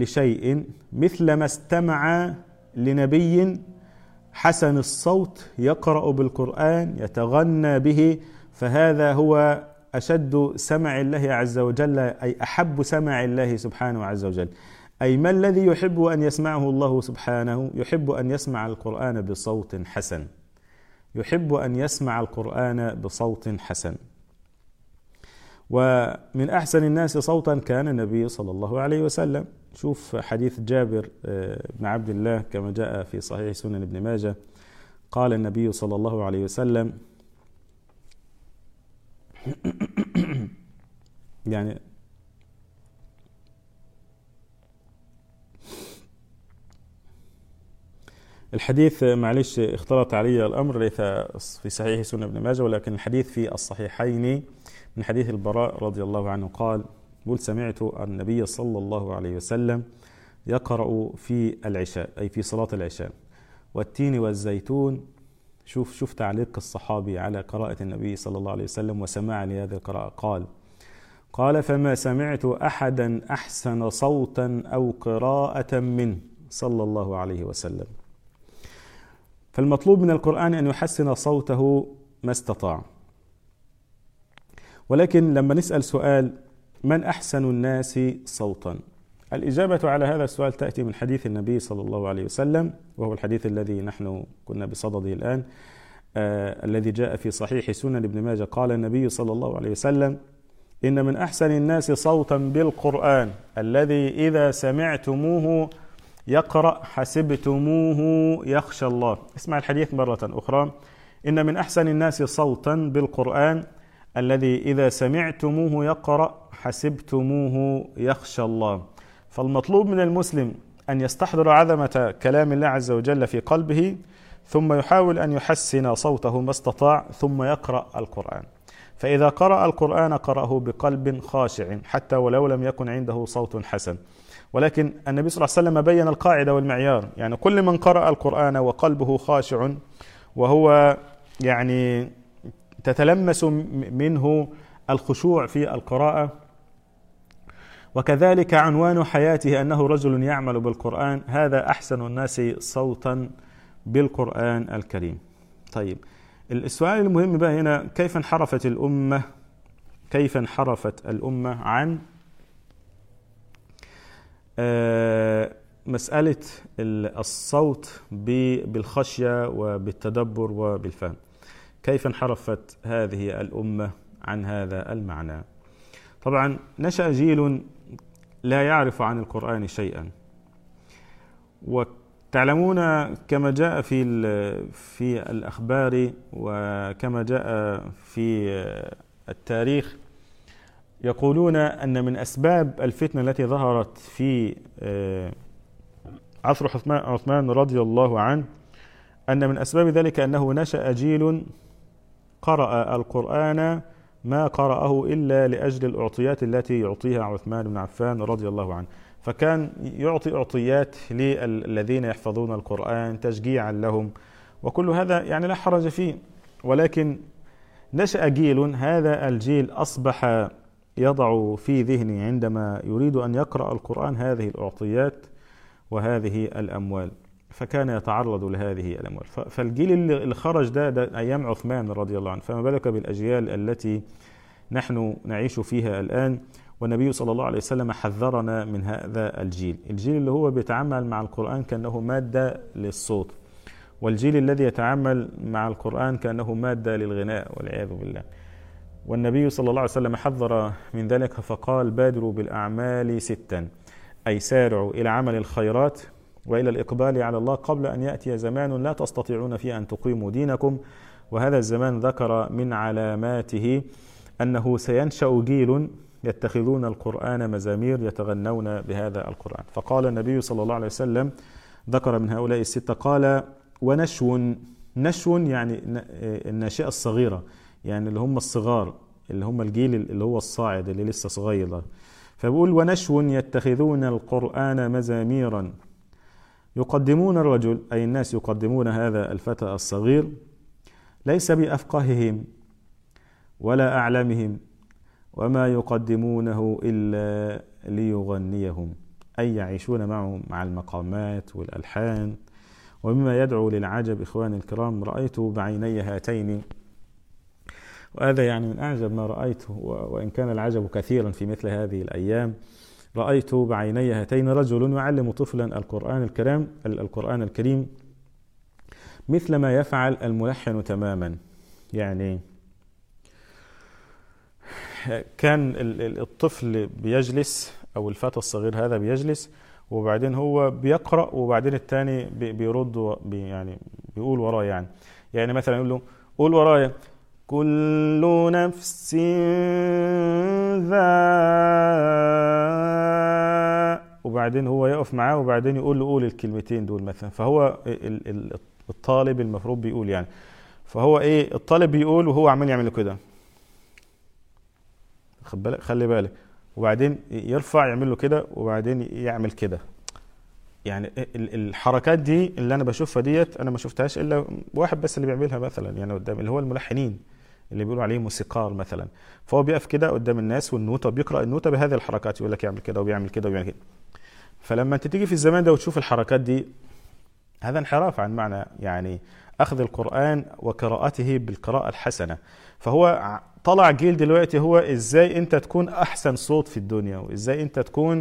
لشيء مثل ما استمع لنبي حسن الصوت يقرأ بالقرآن يتغنى به فهذا هو أشد سمع الله عز وجل أي أحب سمع الله سبحانه عز وجل. أي ما الذي يحب أن يسمعه الله سبحانه؟ يحب أن يسمع القرآن بصوت حسن. يحب أن يسمع القرآن بصوت حسن. ومن أحسن الناس صوتا كان النبي صلى الله عليه وسلم. شوف حديث جابر بن عبد الله كما جاء في صحيح سنن ابن ماجه. قال النبي صلى الله عليه وسلم [coughs] يعني الحديث معلش اختلط علي الأمر ليس في صحيح سنة ابن ماجه ولكن الحديث في الصحيحين من حديث البراء رضي الله عنه. قال قل سمعت النبي صلى الله عليه وسلم يقرأ في العشاء أي في صلاة العشاء. والتين والزيتون شوف شوف تعليق الصحابي على قراءة النبي صلى الله عليه وسلم وسماع لهذه القراءة. قال قال فما سمعت أحدا أحسن صوتا أو قراءة منه صلى الله عليه وسلم. فالمطلوب من القرآن أن يحسن صوته ما استطاع. ولكن لما نسأل سؤال من أحسن الناس صوتا؟ الإجابة على هذا السؤال تأتي من حديث النبي صلى الله عليه وسلم وهو الحديث الذي نحن كنا بصدده الآن آه الذي جاء في صحيح سنن ابن ماجه. قال النبي صلى الله عليه وسلم إن من أحسن الناس صوتا بالقرآن الذي إذا سمعتموه يقرأ حسبتموه يخشى الله. اسمع الحديث مرة أخرى. إن من أحسن الناس صوتا بالقرآن الذي إذا سمعتموه يقرأ حسبتموه يخشى الله. فالمطلوب من المسلم أن يستحضر عظمة كلام الله عز وجل في قلبه ثم يحاول أن يحسن صوته ما استطاع ثم يقرأ القرآن. فإذا قرأ القرآن قرأه بقلب خاشع حتى ولو لم يكن عنده صوت حسن. ولكن النبي صلى الله عليه وسلم بين القاعدة والمعيار. يعني كل من قرأ القرآن وقلبه خاشع وهو يعني تتلمس منه الخشوع في القراءة. وكذلك عنوان حياته أنه رجل يعمل بالقرآن. هذا أحسن الناس صوتا بالقرآن الكريم. طيب السؤال المهم بقى هنا كيف انحرفت الأمة؟ كيف انحرفت الأمة عن مسألة الصوت بالخشية وبالتدبر وبالفهم. كيف انحرفت هذه الأمة عن هذا المعنى؟ طبعا نشأ جيل لا يعرف عن القرآن شيئا. وتعلمون كما جاء في في الأخبار وكما جاء في التاريخ يقولون أن من أسباب الفتنة التي ظهرت في آه، عصر عثمان رضي الله عنه أن من أسباب ذلك أنه نشأ جيل قرأ القرآن ما قرأه إلا لأجل الأعطيات التي يعطيها عثمان بن عفان رضي الله عنه. فكان يعطي أعطيات للذين يحفظون القرآن تشجيعا لهم وكل هذا يعني لا حرج فيه. ولكن نشأ جيل هذا الجيل أصبح يضع في ذهنه عندما يريد أن يقرأ القرآن هذه الأعطيات وهذه الأموال. فكان يتعرض لهذه الأموال. فالجيل اللي خرج ده, ده أيام عثمان رضي الله عنه. فما بالك بالأجيال التي نحن نعيش فيها الآن؟ والنبي صلى الله عليه وسلم حذرنا من هذا الجيل. الجيل اللي هو بيتعامل مع القرآن كأنه مادة للصوت. والجيل الذي يتعامل مع القرآن كأنه مادة للغناء والعياذ بالله. والنبي صلى الله عليه وسلم حذر من ذلك فقال بادروا بالأعمال ستا أي سارعوا إلى عمل الخيرات وإلى الإقبال على الله قبل أن يأتي زمان لا تستطيعون فيه أن تقيموا دينكم. وهذا الزمان ذكر من علاماته أنه سينشأ جيل يتخذون القرآن مزامير يتغنون بهذا القرآن. فقال النبي صلى الله عليه وسلم ذكر من هؤلاء الستة قال ونشو نشو يعني الناشئة الصغيرة يعني اللي هم الصغار اللي هم الجيل اللي هو الصاعد اللي لسه صغير فبقول ونشو يتخذون القرآن مزاميرا. يقدمون الرجل أي الناس يقدمون هذا الفتى الصغير ليس بأفقههم ولا أعلمهم وما يقدمونه إلا ليغنيهم أي يعيشون معه مع المقامات والألحان. ومما يدعو للعجب إخواني الكرام رأيت بعيني هاتين وهذا يعني من أعجب ما رأيته وإن كان العجب كثيرا في مثل هذه الأيام. رأيت بعيني هاتين رجل يعلم طفلا القرآن الكريم القرآن الكريم مثل ما يفعل الملحن تماما. يعني كان الطفل بيجلس أو الفتى الصغير هذا بيجلس وبعدين هو بيقرأ وبعدين الثاني بيرد يعني بيقول وراه يعني. يعني مثلا يقول له قول ورايا. كل نفس ذا وبعدين هو يقف معاه وبعدين يقول له قول الكلمتين دول مثلا. فهو ال- ال- الطالب المفروض بيقول يعني. فهو إيه الطالب بيقول وهو عمال يعمل كده. خد بالك خلي بالك. وبعدين يرفع يعمل له كده وبعدين يعمل كده. يعني ال- الحركات دي اللي أنا بشوفها ديت أنا ما شفتهاش إلا واحد بس اللي بيعملها مثلا يعني قدام اللي هو الملحنين. اللي بيقولوا عليه موسيقار مثلا. فهو بيقف كده قدام الناس والنوتة بيقرأ النوتة بهذه الحركات يقول لك يعمل كده وبيعمل كده وبيعمل كده. فلما انت تيجي في الزمان ده وتشوف الحركات دي هذا انحراف عن معنى يعني أخذ القرآن وقراءته بالقراءة الحسنة. فهو طلع جيل دلوقتي هو إزاي أنت تكون أحسن صوت في الدنيا وإزاي أنت تكون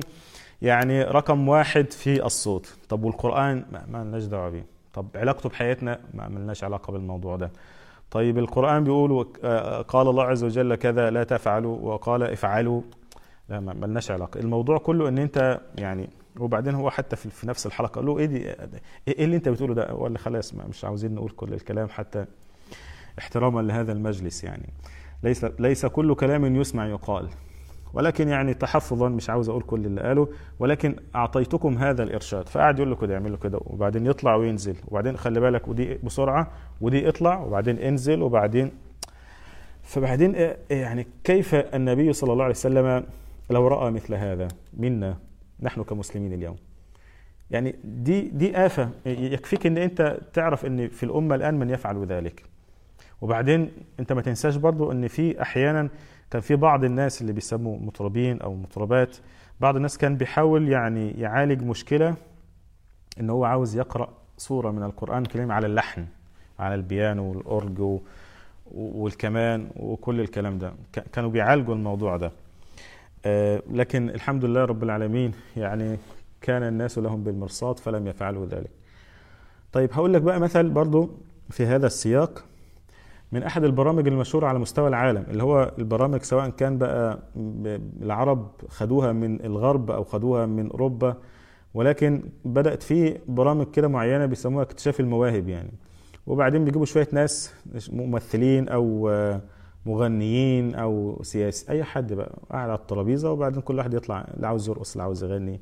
يعني رقم واحد في الصوت. طب والقرآن؟ ما لناش دعوة بيه. طب علاقته بحياتنا؟ ما ملناش علاقة بالموضوع ده. طيب القرآن بيقول وك- آه، قال الله عز وجل كذا لا تفعلوا وقال افعلوا. لا ما ملناش علاقة. الموضوع كله إن أنت يعني وبعدين هو حتى في نفس الحلقة قال له إيه دي إيه اللي أنت بتقوله ده؟ ولا خلاص مش عاوزين نقول كل الكلام حتى احتراما لهذا المجلس يعني. ليس ليس كل كلام يسمع يقال. ولكن يعني تحفظا مش عاوز أقول كل اللي قاله ولكن أعطيتكم هذا الإرشاد. فقعد يقول له كده يعمل له كده وبعدين يطلع وينزل. وبعدين خلي بالك ودي بسرعة ودي اطلع وبعدين انزل وبعدين فبعدين إيه- يعني كيف النبي صلى الله عليه وسلم لو رأى مثل هذا؟ منا نحن كمسلمين اليوم. يعني دي دي آفة. يكفيك إن أنت تعرف إن في الأمة الآن من يفعل ذلك. وبعدين أنت ما تنساش برضو إن في أحيانا كان في بعض الناس اللي بيسموا مطربين أو مطربات بعض الناس كان بيحاول يعني يعالج مشكلة إن هو عاوز يقرأ سورة من القرآن الكريم على اللحن على البيانو والأورج و- والكمان وكل الكلام ده. كانوا بيعالجوا الموضوع ده. آه، لكن الحمد لله رب العالمين يعني كان الناس لهم بالمرصاد فلم يفعلوا ذلك. طيب هقول لك بقى مثل برضو في هذا السياق. من أحد البرامج المشهورة على مستوى العالم اللي هو البرامج سواء كان بقى العرب خدوها من الغرب أو خدوها من أوروبا ولكن بدأت في برامج كده معينة بيسموها اكتشاف المواهب يعني. وبعدين بيجيبوا شوية ناس ممثلين أو مغنيين أو سياسي أي حد بقى قاعد على الترابيزة وبعدين كل واحد يطلع اللي عاوز يرقص اللي عاوز يغني.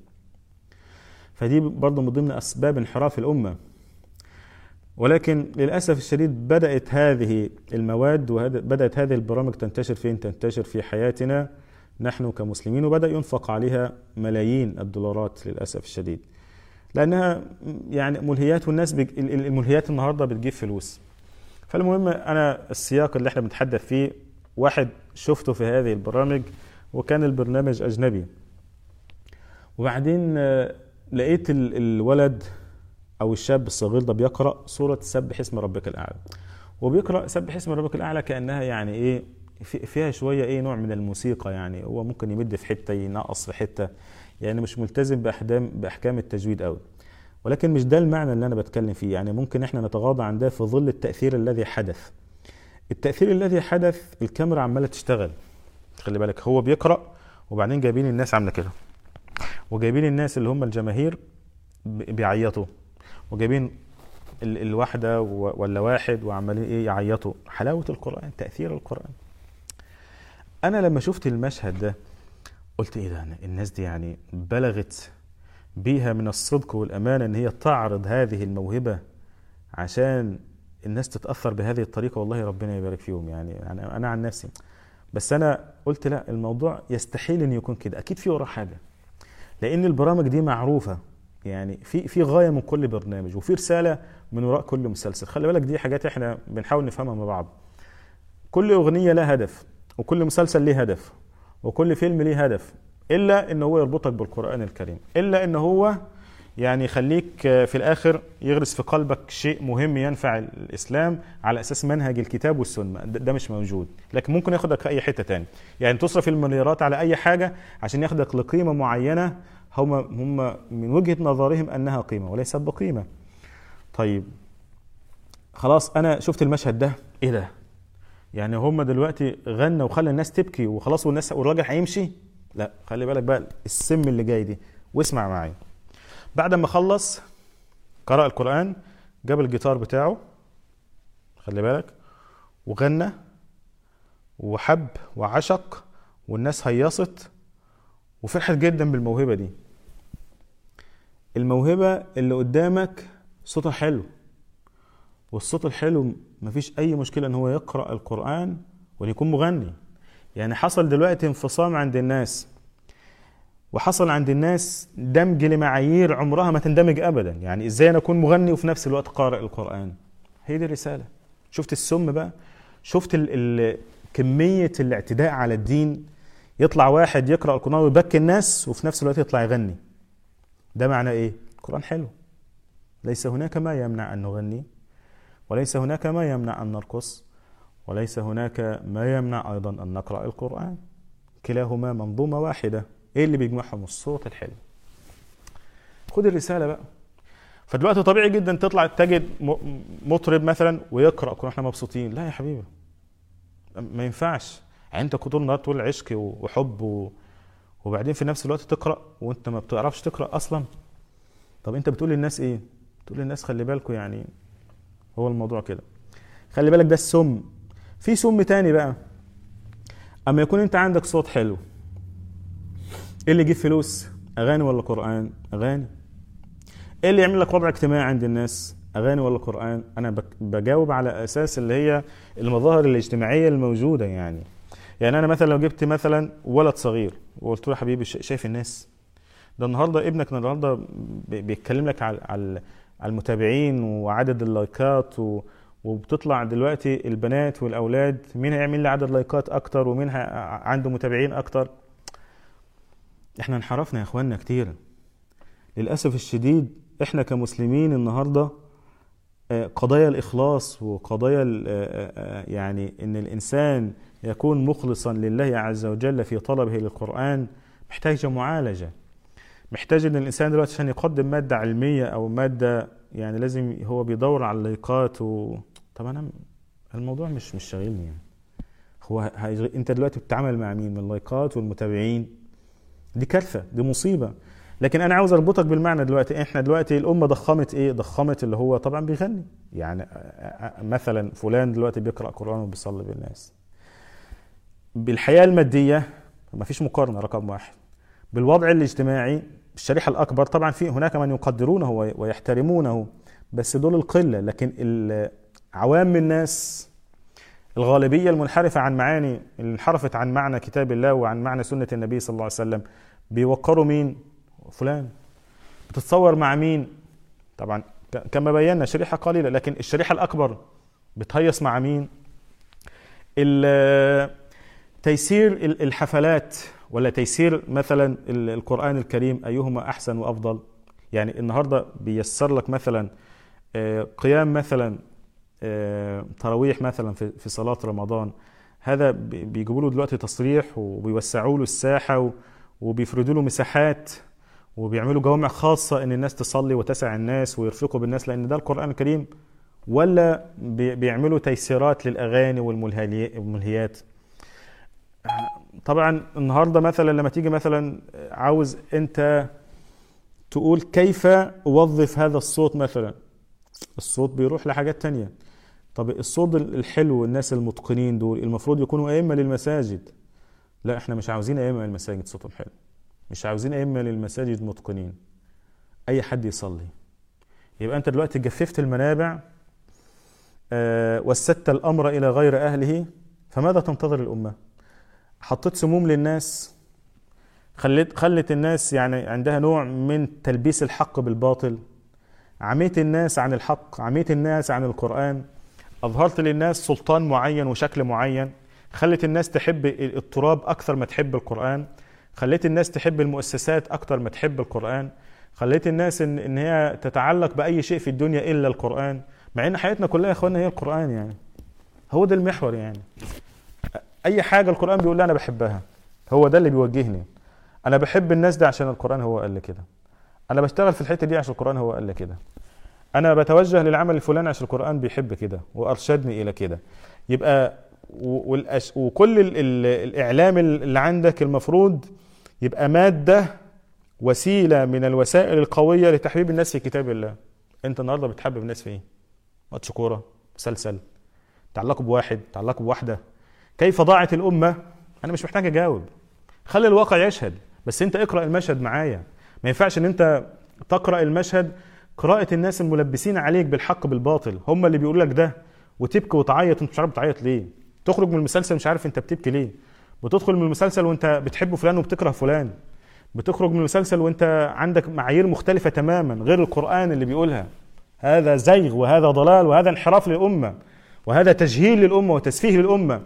فدي برضه من ضمن أسباب انحراف الأمة. ولكن للأسف الشديد بدأت هذه المواد وبدات هذه البرامج تنتشر فين؟ تنتشر في حياتنا نحن كمسلمين وبدأ ينفق عليها ملايين الدولارات للأسف الشديد. لأنها يعني ملهيات والناس بج... ال- ال- الملهيات النهارده بتجيب فلوس. فالمهم أنا السياق اللي إحنا بنتحدث فيه واحد شفته في هذه البرامج وكان البرنامج أجنبي. وبعدين آه، لقيت ال- الولد أو الشاب الصغير ده بيقرأ سورة سبح اسم ربك الأعلى. وبيقرأ سبح اسم ربك الأعلى كأنها يعني إيه في فيها شوية إيه نوع من الموسيقى يعني. هو ممكن يمد في حتة ينقص في حتة يعني مش ملتزم باحكام بأحكام التجويد قوي ولكن مش ده المعنى اللي أنا بتكلم فيه. يعني ممكن إحنا نتغاضى عن ده في ظل التأثير الذي حدث. التأثير الذي حدث الكاميرا عمالة تشتغل. خلي بالك هو بيقرأ وبعدين جايبين الناس عاملة كده. وجايبين الناس اللي هم الجماهير بيعيطوا. وجايبين ال- الواحدة ولا واحد وعمالين إيه يعيطوا. حلاوة القرآن تأثير القرآن. أنا لما شفت المشهد ده قلت إيه ده؟ الناس دي يعني بلغت بيها من الصدق والامانه إن هي تعرض هذه الموهبة عشان الناس تتأثر بهذه الطريقة. والله ربنا يبارك فيهم يعني. يعني أنا عن نفسي. بس أنا قلت لا الموضوع يستحيل إن يكون كده. أكيد في وراه حاجة. لأن البرامج دي معروفة. يعني في في غاية من كل برنامج وفي رسالة من وراء كل مسلسل. خلي بالك دي حاجات إحنا بنحاول نفهمها مع بعض. كل أغنية لها هدف وكل مسلسل ليه هدف وكل فيلم ليه هدف إلا إن هو يربطك بالقرآن الكريم إلا إن هو يعني يخليك في الآخر يغرس في قلبك شيء مهم ينفع الإسلام على أساس منهج الكتاب والسنة. ده ده مش موجود. لكن ممكن ياخدك في أي حتة تاني. يعني تصرف المليارات على أي حاجة عشان ياخدك لقيمة معينة هم هم من وجهة نظرهم أنها قيمة وليست بقيمة. طيب خلاص أنا شفت المشهد ده. إيه ده؟ يعني هم دلوقتي غنى وخلى الناس تبكي وخلاص والناس والراجل هيمشي؟ لا خلي بالك بقى السم اللي جاي دي. واسمع معايا. بعد ما خلص قرأ القرآن جاب الجيتار بتاعه خلي بالك وغنى وحب وعشق والناس هيصت وفرحت جدا بالموهبة دي. الموهبة اللي قدامك صوتها حلو والصوت الحلو مفيش أي مشكلة إن هو يقرأ القرآن وإن يكون مغني. يعني حصل دلوقتي انفصام عند الناس. وحصل عند الناس دمج لمعايير عمرها ما تندمج ابدا. يعني إزاي أنا أكون مغني وفي نفس الوقت قارئ القرآن؟ هي دي الرسالة. شفت السم بقى؟ شفت ال ال كمية الاعتداء على الدين؟ يطلع واحد يقرأ القرآن ويبكي الناس وفي نفس الوقت يطلع يغني. ده معنى إيه؟ القرآن حلو. ليس هناك ما يمنع أن نغني وليس هناك ما يمنع أن نرقص وليس هناك ما يمنع أيضا أن نقرأ القرآن. كلاهما منظومة واحدة. إيه اللي بيجمعهم؟ الصوت الحلو. خد الرسالة بقى. فدلوقتي طبيعي جدا تطلع تجد مطرب مثلا ويقرأ كنا إحنا مبسوطين. لا يا حبيبي. ما ينفعش. يعني انت طول النهار تقول عشق وحب و... وبعدين في نفس الوقت تقرأ وانت ما بتعرفش تقرأ أصلا. طب انت بتقول للناس إيه؟ تقول للناس خلي بالكم يعني هو الموضوع كده. خلي بالك ده السم. في سم تاني بقى. أما يكون انت عندك صوت حلو. إيه اللي يجيب فلوس؟ أغاني ولا قرآن؟ أغاني. إيه اللي يعمل لك وضع اجتماعي عند الناس؟ أغاني ولا قرآن؟ أنا بجاوب على أساس اللي هي المظاهر الاجتماعية الموجودة يعني. يعني أنا مثلا لو جبت مثلا ولد صغير وقلت له يا حبيبي شايف الناس؟ ده النهارده ابنك النهارده بيتكلم لك على على المتابعين وعدد اللايكات و وبتطلع دلوقتي البنات والأولاد مين هيعمل لي عدد لايكات أكتر ومين عنده متابعين أكتر؟ إحنا انحرفنا يا إخواننا كتير. للأسف الشديد إحنا كمسلمين النهارده آه، قضايا الإخلاص وقضايا آه، آه، يعني إن الإنسان يكون مخلصا لله عز وجل في طلبه للقرآن محتاجه معالجة. محتاج إن الإنسان دلوقتي عشان يقدم مادة علمية أو مادة يعني لازم هو بيدور على اللايكات و طب أنا الموضوع مش مش شاغلني يعني. هو إنت دلوقتي بتتعامل مع مين؟ من اللايكات والمتابعين. دي كارثة دي مصيبة. لكن أنا عاوز أربطك بالمعنى دلوقتي. إحنا دلوقتي الأمة ضخمت إيه؟ ضخمت اللي هو طبعا بيغني. يعني مثلا فلان دلوقتي بيقرأ قرآن وبيصلي بالناس. بالحياة المادية ما فيش مقارنة رقم واحد. بالوضع الاجتماعي الشريحة الأكبر طبعا في هناك من يقدرونه ويحترمونه بس دول القلة. لكن عوام الناس الغالبية المنحرفة عن معاني اللي انحرفت عن معنى كتاب الله وعن معنى سنة النبي صلى الله عليه وسلم بيوقروا مين؟ فلان بتتصور مع مين؟ طبعا كما بينا شريحة قليلة لكن الشريحة الأكبر بتهيص مع مين؟ تيسير الحفلات ولا تيسير مثلا القرآن الكريم أيهما أحسن وأفضل؟ يعني النهارده بيسر لك مثلا آه، قيام مثلا تراويح مثلا في صلاة رمضان. هذا بيجيبوا له دلوقتي تصريح وبيوسعوا له الساحة وبيفردوا له مساحات وبيعملوا جوامع خاصة إن الناس تصلي وتسع الناس ويرفقوا بالناس لأن ده القرآن الكريم. ولا بيعملوا تيسيرات للأغاني والملهيات طبعا النهارده مثلا لما تيجي مثلا عاوز أنت تقول كيف أوظف هذا الصوت مثلا؟ الصوت بيروح لحاجات تانية. طب الصوت الحلو الناس المتقنين دول المفروض يكونوا أئمة للمساجد. لا إحنا مش عاوزين أئمة للمساجد صوتهم حلو. مش عاوزين أئمة للمساجد متقنين. أي حد يصلي. يبقى أنت دلوقتي جففت المنابع آه وسدت الأمر إلى غير أهله فماذا تنتظر الأمة؟ حطيت سموم للناس خليت خلت الناس يعني عندها نوع من تلبيس الحق بالباطل. عميت الناس عن الحق عميت الناس عن القرآن. أظهرت للناس سلطان معين وشكل معين خلت الناس تحب التراب أكثر ما تحب القرآن خليت الناس تحب المؤسسات أكثر ما تحب القرآن خليت الناس إن, إن هي تتعلق بأي شيء في الدنيا إلا القرآن مع إن حياتنا كلها يا إخواننا هي القرآن يعني. هو ده المحور يعني. أي حاجة القرآن بيقول أنا بحبها هو ده اللي بيوجهني. أنا بحب الناس ده عشان القرآن هو قال لي كده. أنا بشتغل في الحتة دي عشان القرآن هو قال لي كده. أنا بتوجه للعمل الفلاني عشان القرآن بيحب كده وأرشدني إلى كده. يبقى والأش... وكل ال... ال... الإعلام اللي عندك المفروض يبقى مادة وسيلة من الوسائل القوية لتحبيب الناس في كتاب الله. أنت النهارده بتحبب الناس في إيه؟ ماتش كورة مسلسل تعلقوا بواحد تعلقوا بواحدة. كيف ضاعت الأمة؟ أنا مش محتاج أجاوب. خلي الواقع يشهد بس أنت اقرأ المشهد معايا. ما ينفعش إن أنت تقرأ المشهد قراءة الناس الملبسين عليك بالحق بالباطل. هم اللي بيقولوا لك ده. وتبكي وتعيط. انت مش عارف تعيط ليه. تخرج من المسلسل مش عارف انت بتبكي ليه. وتدخل من المسلسل وانت بتحب فلان وبتكره فلان. بتخرج من المسلسل وانت عندك معايير مختلفة تماما غير القرآن اللي بيقولها. هذا زيغ وهذا ضلال وهذا انحراف للأمة وهذا تجهيل للأمة وتسفيه للأمة.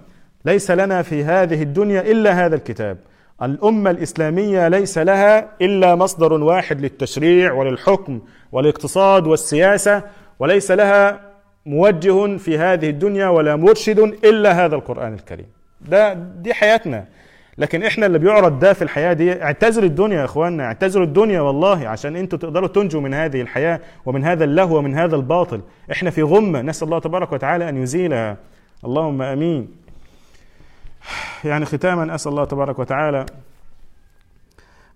ليس لنا في هذه الدنيا إلا هذا الكتاب. الأمة الإسلامية ليس لها إلا مصدر واحد للتشريع وللحكم والاقتصاد والسياسة وليس لها موجه في هذه الدنيا ولا مرشد إلا هذا القرآن الكريم. ده دي حياتنا. لكن إحنا اللي بيعرض ده في الحياة دي اعتزلوا الدنيا يا إخواننا اعتزلوا الدنيا والله عشان أنتوا تقدروا تنجوا من هذه الحياة ومن هذا اللهو ومن هذا الباطل. إحنا في غمة. نسأل الله تبارك وتعالى أن يزيلها. اللهم آمين. يعني ختاما أسأل الله تبارك وتعالى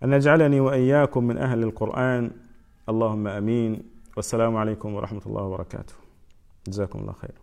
أن يجعلني وإياكم من أهل القرآن. اللهم آمين. والسلام عليكم ورحمة الله وبركاته. جزاكم الله خير